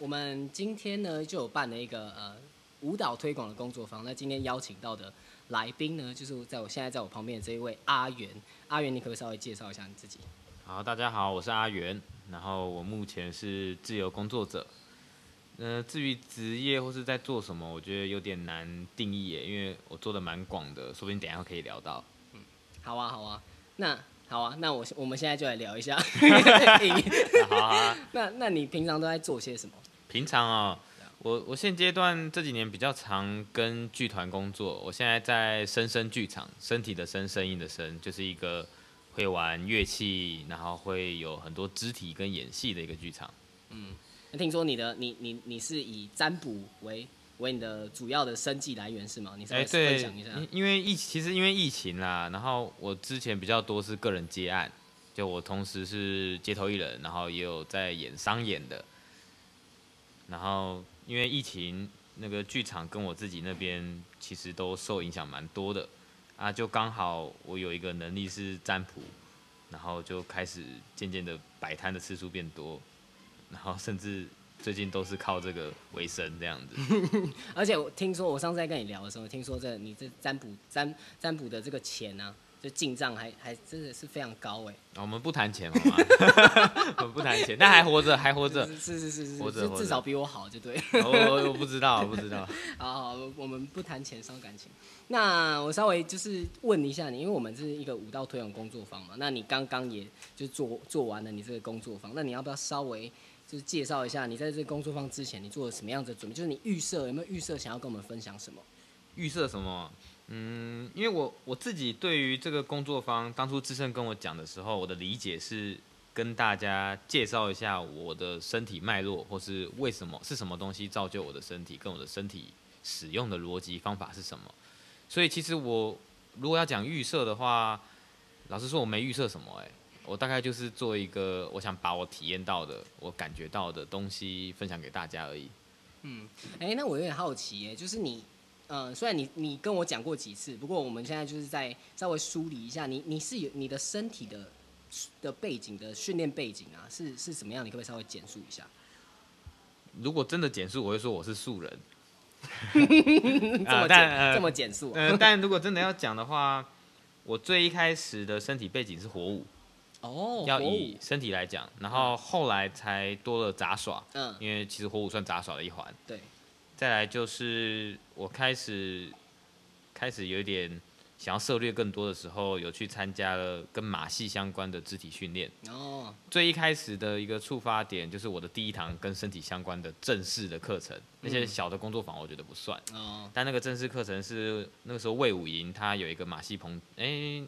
我们今天呢就有办了一个呃舞蹈推广的工作坊。那今天邀请到的来宾呢，就是在我现在在我旁边的这一位阿元。阿元，你可不可以稍微介绍一下你自己？好，大家好，我是阿元，然后我目前是自由工作者。呃，至于职业或是在做什么，我觉得有点难定义耶，因为我做的蛮广的，说不定等一下可以聊到。嗯，好啊，好啊，那好啊，那我我们现在就来聊一下。好啊。那那你平常都在做些什么？平常啊，我我现阶段这几年比较常跟剧团工作。我现在在生生剧场，身体的声，声音的声，就是一个会玩乐器，然后会有很多肢体跟演戏的一个剧场。嗯。那听说你的你你你是以占卜为为你的主要的生计来源是吗？你稍微分享一下。因为疫其实因为疫情啦，然后我之前比较多是个人接案，就我同时是街头艺人，然后也有在演商演的。然后因为疫情，那个剧场跟我自己那边其实都受影响蛮多的啊，就刚好我有一个能力是占卜，然后就开始渐渐的摆摊的次数变多。然后甚至最近都是靠这个为生这样子，而且我听说我上次在跟你聊的时候，听说这你这占卜占占卜的这个钱呢，就进账还还真的是非常高哎。我们不谈钱好吗？我们不谈钱，但还活着，还活着。是是是是，活着至少比我好就对。我我不知道，不知道。好好，我们不谈钱伤感情。那我稍微就是问一下你，因为我们是一个武道推广工作坊嘛，那你刚刚也就做做完了你这个工作坊，那你要不要稍微？就是介绍一下你在这个工作坊之前，你做了什么样子的准备？就是你预设有没有预设想要跟我们分享什么？预设什么？嗯，因为我我自己对于这个工作坊，当初志胜跟我讲的时候，我的理解是跟大家介绍一下我的身体脉络，或是为什么是什么东西造就我的身体，跟我的身体使用的逻辑方法是什么。所以其实我如果要讲预设的话，老实说我没预设什么，哎。我大概就是做一个，我想把我体验到的、我感觉到的东西分享给大家而已。嗯，哎，那我有点好奇，哎，就是你，呃，虽然你你跟我讲过几次，不过我们现在就是在稍微梳理一下，你你是有你的身体的的背景的训练背景啊，是是怎么样？你可不可以稍微简述一下？如果真的简述，我会说我是素人。这么简这么简述？嗯，但如果真的要讲的话，我最一开始的身体背景是火舞。哦，要以身体来讲，然后后来才多了杂耍，嗯，因为其实火舞算杂耍的一环。对，再来就是我开始开始有点想要涉猎更多的时候，有去参加了跟马戏相关的肢体训练。哦，最一开始的一个触发点就是我的第一堂跟身体相关的正式的课程，那些小的工作坊我觉得不算。哦，但那个正式课程是那个时候魏武营，他有一个马戏棚，哎。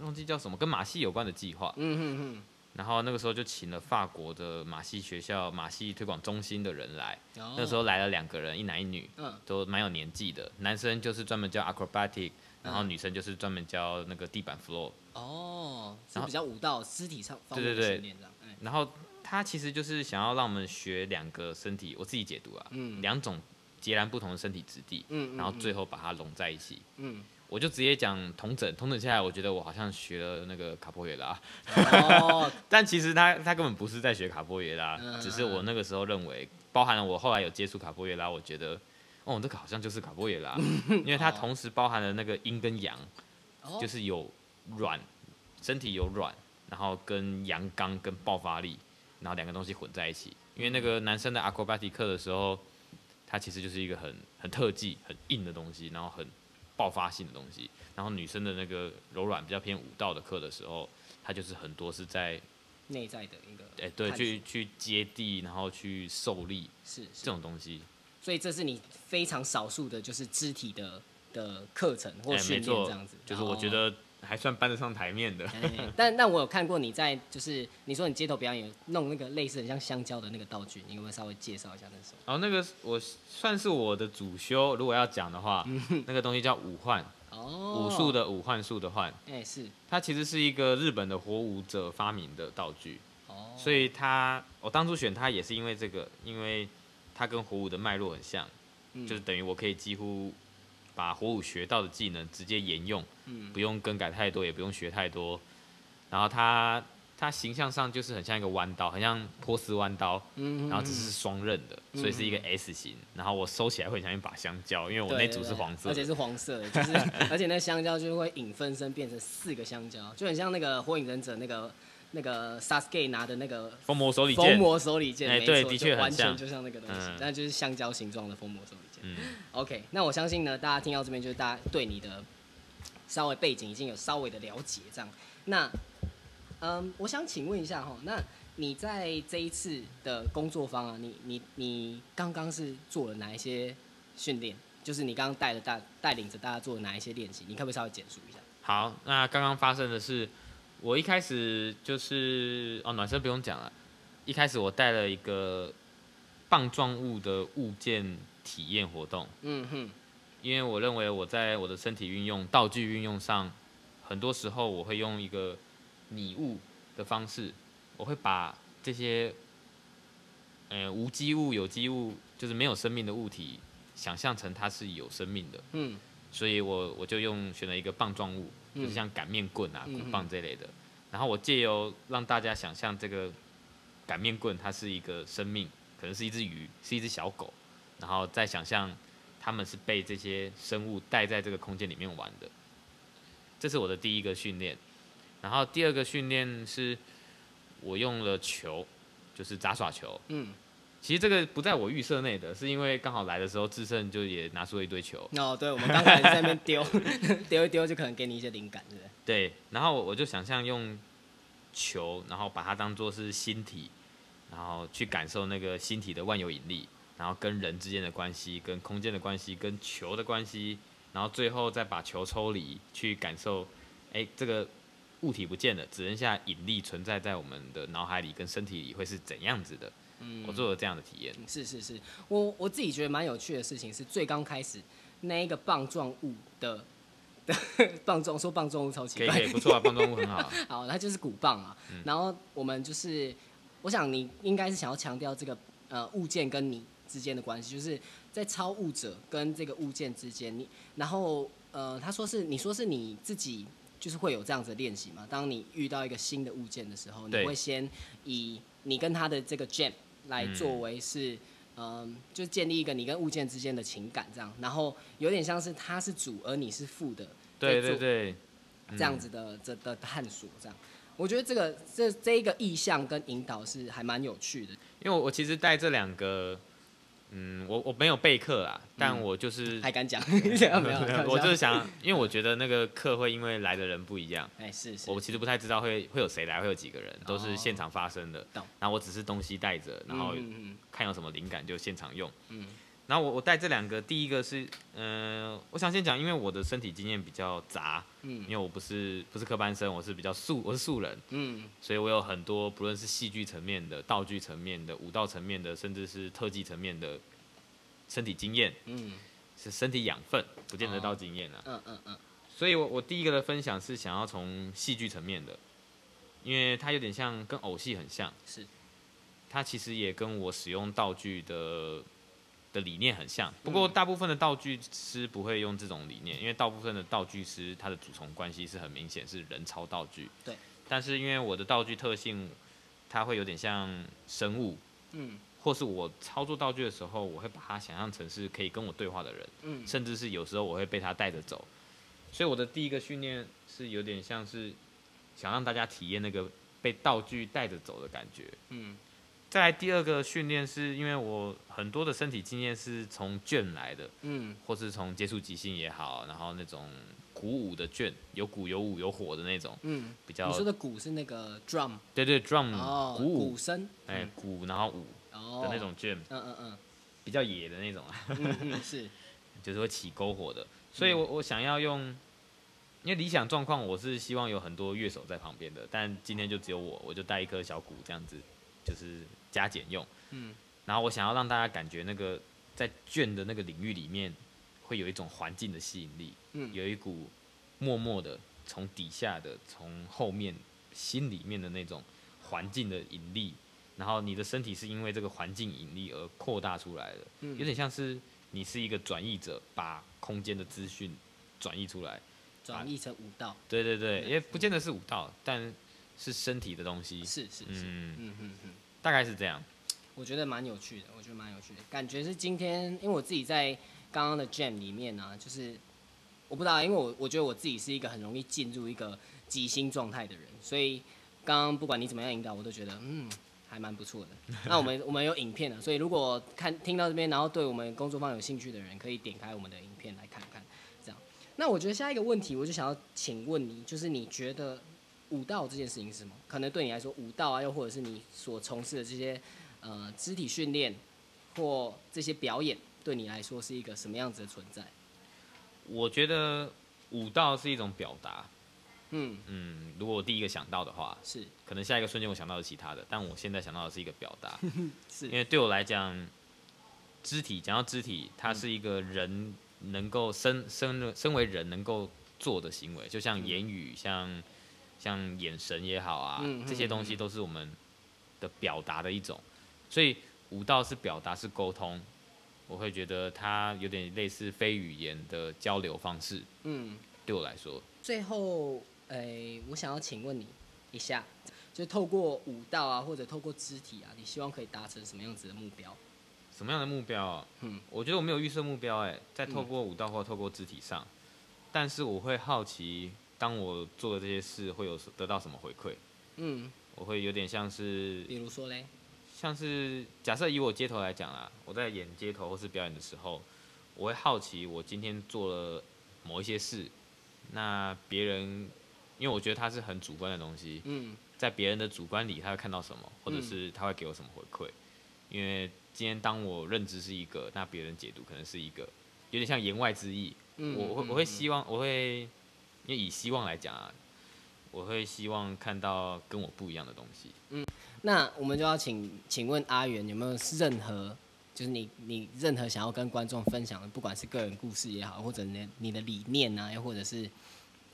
忘记叫什么，跟马戏有关的计划。嗯哼哼。然后那个时候就请了法国的马戏学校马戏推广中心的人来。那时候来了两个人，一男一女，都蛮有年纪的。男生就是专门教 acrobatic，然后女生就是专门教那个地板 floor。哦，是比较舞蹈肢体上方面的训练然后他其实就是想要让我们学两个身体，我自己解读啊，两种截然不同的身体质地，然后最后把它融在一起。嗯。我就直接讲同整，同整下来，我觉得我好像学了那个卡波耶拉，但其实他他根本不是在学卡波耶拉，只是我那个时候认为，包含了我后来有接触卡波耶拉，我觉得，哦，这个好像就是卡波耶拉，因为它同时包含了那个阴跟阳，就是有软，身体有软，然后跟阳刚跟爆发力，然后两个东西混在一起。因为那个男生的 acrobatic 课的时候，他其实就是一个很很特技、很硬的东西，然后很。爆发性的东西，然后女生的那个柔软比较偏武道的课的时候，她就是很多是在内在的一个，哎，对，去去接地，然后去受力，是这种东西。所以这是你非常少数的，就是肢体的的课程或训练这样子，就是我觉得。还算搬得上台面的，但但我有看过你在，就是你说你街头表演弄那个类似很像香蕉的那个道具，你有没有稍微介绍一下那是？哦，那个我算是我的主修，如果要讲的话，那个东西叫武幻，哦，武术的武幻术的幻，哎是，它其实是一个日本的火舞者发明的道具，哦，所以它我当初选它也是因为这个，因为它跟火舞的脉络很像，就是等于我可以几乎。把火舞学到的技能直接沿用，不用更改太多，也不用学太多。然后它它形象上就是很像一个弯刀，很像波斯弯刀，然后只是双刃的，所以是一个 S 型。然后我收起来会像一把香蕉，因为我那组是黄色，而且是黄色，就是 而且那香蕉就会影分身变成四个香蕉，就很像那个火影忍者那个那个 Sasuke 拿的那个封魔手里剑，封魔手里剑，哎，对，的确完全就像那个东西，那就是橡胶形状的封魔手里剑。嗯，OK，那我相信呢，大家听到这边就是大家对你的稍微背景已经有稍微的了解，这样那。嗯，我想请问一下哈，那你在这一次的工作方啊，你你你刚刚是做了哪一些训练？就是你刚刚带着大带领着大家做了哪一些练习？你可不可以稍微简述一下？好，那刚刚发生的是，我一开始就是哦，暖身不用讲了，一开始我带了一个棒状物的物件体验活动。嗯哼，因为我认为我在我的身体运用、道具运用上，很多时候我会用一个。拟物的方式，我会把这些，呃，无机物、有机物，就是没有生命的物体，想象成它是有生命的。嗯，所以我我就用选了一个棒状物，就是像擀面棍啊、鼓棒这类的。然后我借由让大家想象这个擀面棍，它是一个生命，可能是一只鱼，是一只小狗，然后再想象他们是被这些生物带在这个空间里面玩的。这是我的第一个训练。然后第二个训练是，我用了球，就是杂耍球。嗯，其实这个不在我预设内的，是因为刚好来的时候智胜就也拿出了一堆球。哦，对，我们刚才在那边丢，丢一丢就可能给你一些灵感，对不对？对，然后我就想象用球，然后把它当做是星体，然后去感受那个星体的万有引力，然后跟人之间的关系，跟空间的关系，跟球的关系，然后最后再把球抽离，去感受，哎，这个。物体不见了，只剩下引力存在在我们的脑海里跟身体里，会是怎样子的？嗯，我做了这样的体验。是是是，我我自己觉得蛮有趣的事情是，最刚开始那一个棒状物的的 棒状，说棒状物超奇怪，可以不错啊，棒状物很好。好，它就是鼓棒啊。然后我们就是，我想你应该是想要强调这个呃物件跟你之间的关系，就是在超物者跟这个物件之间，你然后呃他说是你说是你自己。就是会有这样子的练习嘛？当你遇到一个新的物件的时候，你会先以你跟他的这个 jam 来作为是，嗯，就建立一个你跟物件之间的情感，这样，然后有点像是他是主而你是副的，对对对，这样子的这的探索，这样，我觉得这个这这一个意向跟引导是还蛮有趣的，因为我其实带这两个。嗯，我我没有备课啦，但我就是还敢讲，我就是想，因为我觉得那个课会因为来的人不一样，哎是是，我其实不太知道会会有谁来，会有几个人，都是现场发生的，然后我只是东西带着，然后看有什么灵感就现场用，嗯。然后我我带这两个，第一个是，嗯，我想先讲，因为我的身体经验比较杂，嗯，因为我不是不是科班生，我是比较素，我是素人，嗯，所以我有很多不论是戏剧层面的、道具层面的、舞蹈层面的，甚至是特技层面的身体经验，嗯，是身体养分，不见得到经验啊，嗯嗯嗯，所以我我第一个的分享是想要从戏剧层面的，因为它有点像跟偶戏很像，是，它其实也跟我使用道具的。的理念很像，不过大部分的道具师不会用这种理念，因为大部分的道具师他的主从关系是很明显是人操道具。对。但是因为我的道具特性，它会有点像生物，嗯，或是我操作道具的时候，我会把它想象成是可以跟我对话的人，嗯，甚至是有时候我会被他带着走，所以我的第一个训练是有点像是想让大家体验那个被道具带着走的感觉，嗯。再来第二个训练是因为我很多的身体经验是从卷来的，嗯，或是从接触即兴也好，然后那种鼓舞的卷，有鼓有舞有火的那种，嗯，比较你说的鼓是那个 drum，对对 drum，鼓舞鼓声，哎鼓然后舞的那种卷，嗯嗯嗯，比较野的那种啊，是，就是会起篝火的，所以我我想要用，因为理想状况我是希望有很多乐手在旁边的，但今天就只有我，我就带一颗小鼓这样子，就是。加减用，嗯，然后我想要让大家感觉那个在卷的那个领域里面，会有一种环境的吸引力，嗯，有一股默默的从底下的、从后面心里面的那种环境的引力，然后你的身体是因为这个环境引力而扩大出来的，嗯，有点像是你是一个转译者，把空间的资讯转译出来，转译成舞蹈，对对对，也不见得是舞蹈，但。是身体的东西。是是是，嗯嗯嗯，大概是这样。我觉得蛮有趣的，我觉得蛮有趣的，感觉是今天，因为我自己在刚刚的 jam 里面呢，就是我不知道，因为我我觉得我自己是一个很容易进入一个即兴状态的人，所以刚刚不管你怎么样引导，我都觉得嗯还蛮不错的。那我们我们有影片了，所以如果看听到这边，然后对我们工作坊有兴趣的人，可以点开我们的影片来看看。这样，那我觉得下一个问题，我就想要请问你，就是你觉得舞蹈这件事情是什么？可能对你来说，舞蹈啊，又或者是你所从事的这些。呃，肢体训练或这些表演，对你来说是一个什么样子的存在？我觉得舞蹈是一种表达。嗯嗯，如果我第一个想到的话，是可能下一个瞬间我想到的其他的，但我现在想到的是一个表达。是因为对我来讲，肢体讲到肢体，它是一个人能够身身身为人能够做的行为，就像言语，像像眼神也好啊，这些东西都是我们的表达的一种。所以舞蹈是表达，是沟通，我会觉得它有点类似非语言的交流方式。嗯，对我来说。最后，诶，我想要请问你一下，就透过舞蹈啊，或者透过肢体啊，你希望可以达成什么样子的目标？什么样的目标？啊嗯，我觉得我没有预设目标，哎，在透过舞蹈或透过肢体上，但是我会好奇，当我做的这些事会有得到什么回馈？嗯，我会有点像是，比如说嘞。像是假设以我街头来讲啦，我在演街头或是表演的时候，我会好奇我今天做了某一些事，那别人，因为我觉得它是很主观的东西，嗯，在别人的主观里他会看到什么，或者是他会给我什么回馈，因为今天当我认知是一个，那别人解读可能是一个，有点像言外之意，嗯，我会我会希望我会，因为以希望来讲啊，我会希望看到跟我不一样的东西，嗯。那我们就要请请问阿元有没有任何，就是你你任何想要跟观众分享的，不管是个人故事也好，或者你你的理念啊，又或者是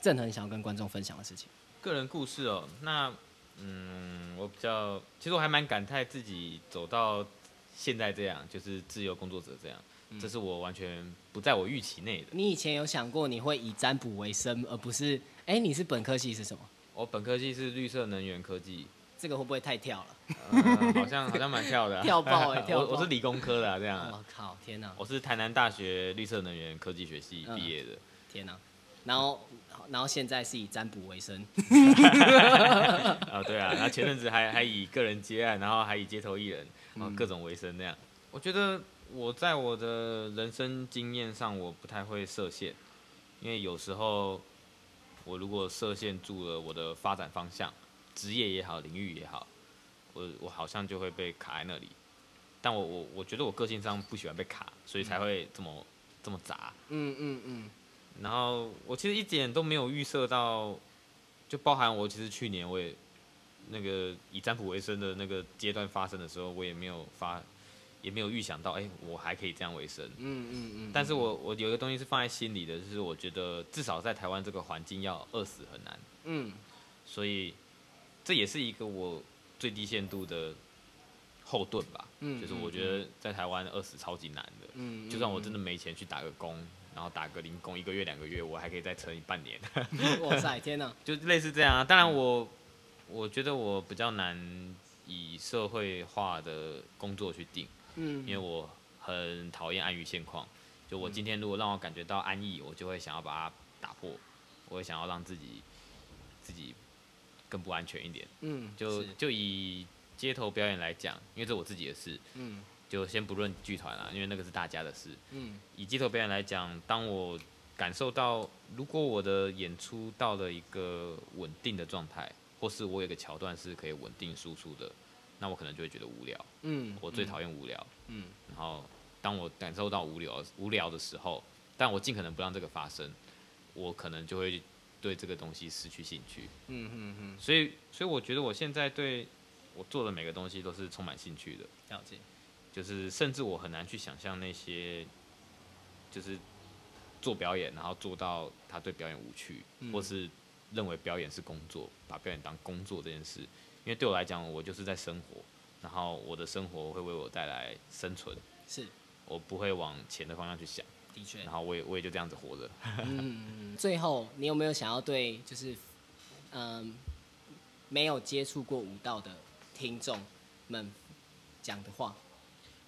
任何想要跟观众分享的事情。个人故事哦，那嗯，我比较其实我还蛮感叹自己走到现在这样，就是自由工作者这样，这是我完全不在我预期内的。你以前有想过你会以占卜为生，而不是哎，你是本科系是什么？我本科系是绿色能源科技。这个会不会太跳了？好像好像蛮跳的，跳爆 哎！我我是理工科的这样。我靠，天哪！我是台南大学绿色能源科技学系毕业的。天哪！然后然后现在是以占卜为生。啊，对啊，然后前阵子还还以个人接案，然后还以街头艺人，然后各种维生那样。我觉得我在我的人生经验上，我不太会设限，因为有时候我如果设限住了我的发展方向。职业也好，领域也好，我我好像就会被卡在那里。但我我我觉得我个性上不喜欢被卡，所以才会这么这么杂。嗯嗯嗯。然后我其实一点都没有预设到，就包含我其实去年我也那个以占卜为生的那个阶段发生的时候，我也没有发，也没有预想到，哎，我还可以这样为生。嗯嗯嗯。但是我我有一个东西是放在心里的，就是我觉得至少在台湾这个环境要饿死很难。嗯。所以。这也是一个我最低限度的后盾吧，嗯就是我觉得在台湾饿死超级难的，嗯，就算我真的没钱去打个工，然后打个零工一个月两个月，我还可以再撑半年。哇塞，天哪！就类似这样啊。当然我我觉得我比较难以社会化的工作去定，嗯，因为我很讨厌安于现况。就我今天如果让我感觉到安逸，我就会想要把它打破，我会想要让自己自己。更不安全一点，嗯，就就以街头表演来讲，因为这我自己的事，嗯，就先不论剧团了，因为那个是大家的事，嗯，以街头表演来讲，当我感受到如果我的演出到了一个稳定的状态，或是我有个桥段是可以稳定输出的，那我可能就会觉得无聊，嗯，我最讨厌无聊，嗯，然后当我感受到无聊无聊的时候，但我尽可能不让这个发生，我可能就会。对这个东西失去兴趣，嗯嗯嗯，所以所以我觉得我现在对我做的每个东西都是充满兴趣的。了解，就是甚至我很难去想象那些，就是做表演然后做到他对表演无趣，或是认为表演是工作，把表演当工作这件事。因为对我来讲，我就是在生活，然后我的生活会为我带来生存，是我不会往钱的方向去想。的确，然后我也我也就这样子活着。嗯，最后你有没有想要对就是，嗯，没有接触过舞蹈的听众们讲的话？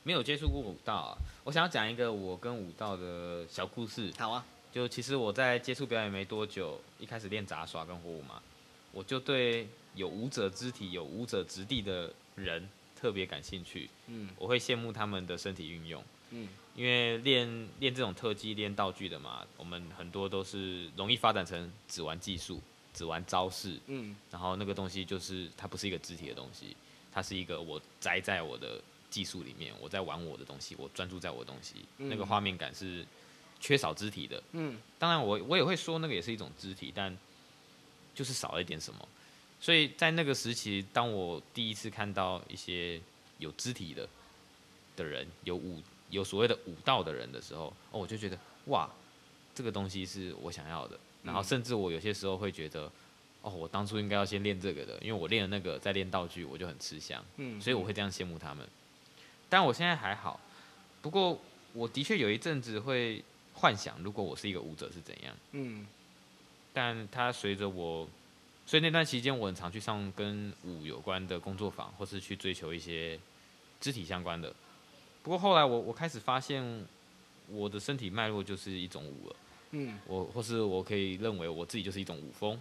没有接触过舞蹈啊，我想要讲一个我跟舞蹈的小故事。好啊，就其实我在接触表演没多久，一开始练杂耍跟火舞嘛，我就对有舞者肢体、有舞者质地的人特别感兴趣。嗯，我会羡慕他们的身体运用。嗯，因为练练这种特技、练道具的嘛，我们很多都是容易发展成只玩技术、只玩招式。嗯，然后那个东西就是它不是一个肢体的东西，它是一个我栽在我的。技术里面，我在玩我的东西，我专注在我的东西，那个画面感是缺少肢体的。嗯，当然我我也会说那个也是一种肢体，但就是少了一点什么。所以在那个时期，当我第一次看到一些有肢体的的人，有舞有所谓的舞道的人的时候，哦，我就觉得哇，这个东西是我想要的。然后甚至我有些时候会觉得，哦，我当初应该要先练这个的，因为我练了那个再练道具，我就很吃香。嗯，所以我会这样羡慕他们。但我现在还好，不过我的确有一阵子会幻想，如果我是一个舞者是怎样。嗯。但他随着我，所以那段期间我很常去上跟舞有关的工作坊，或是去追求一些肢体相关的。不过后来我我开始发现，我的身体脉络就是一种舞了。嗯。我或是我可以认为我自己就是一种舞风，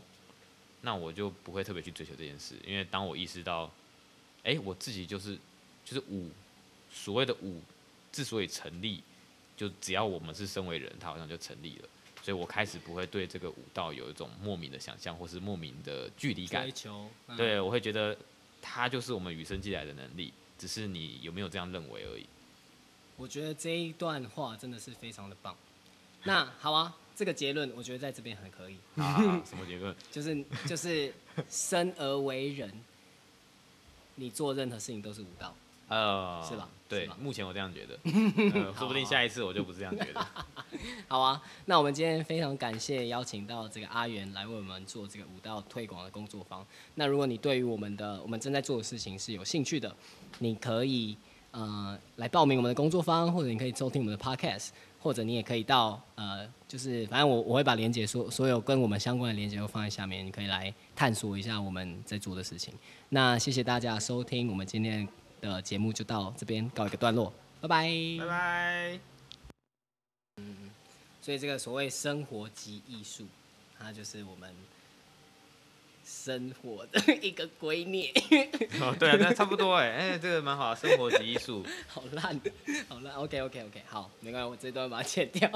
那我就不会特别去追求这件事，因为当我意识到，哎，我自己就是就是舞。所谓的舞之所以成立，就只要我们是身为人，它好像就成立了。所以我开始不会对这个舞蹈有一种莫名的想象，或是莫名的距离感。追求，对我会觉得它就是我们与生俱来的能力，只是你有没有这样认为而已。我觉得这一段话真的是非常的棒。那好啊，这个结论我觉得在这边很可以。啊，什么结论？就是就是生而为人，你做任何事情都是舞蹈。呃，是吧？对，目前我这样觉得，说不定下一次我就不是这样觉得。好啊，那我们今天非常感谢邀请到这个阿元来为我们做这个舞蹈推广的工作坊。那如果你对于我们的我们正在做的事情是有兴趣的，你可以呃来报名我们的工作坊，或者你可以收听我们的 podcast，或者你也可以到呃就是反正我我会把连接所所有跟我们相关的连接都放在下面，你可以来探索一下我们在做的事情。那谢谢大家收听我们今天。的节目就到这边告一个段落，拜拜，拜拜。嗯，所以这个所谓生活及艺术，它就是我们生活的一个 归臬。哦，对啊，那差不多哎，哎，这个蛮好，生活及艺术。好烂，好烂。OK，OK，OK，好，没关系，我这段把它剪掉。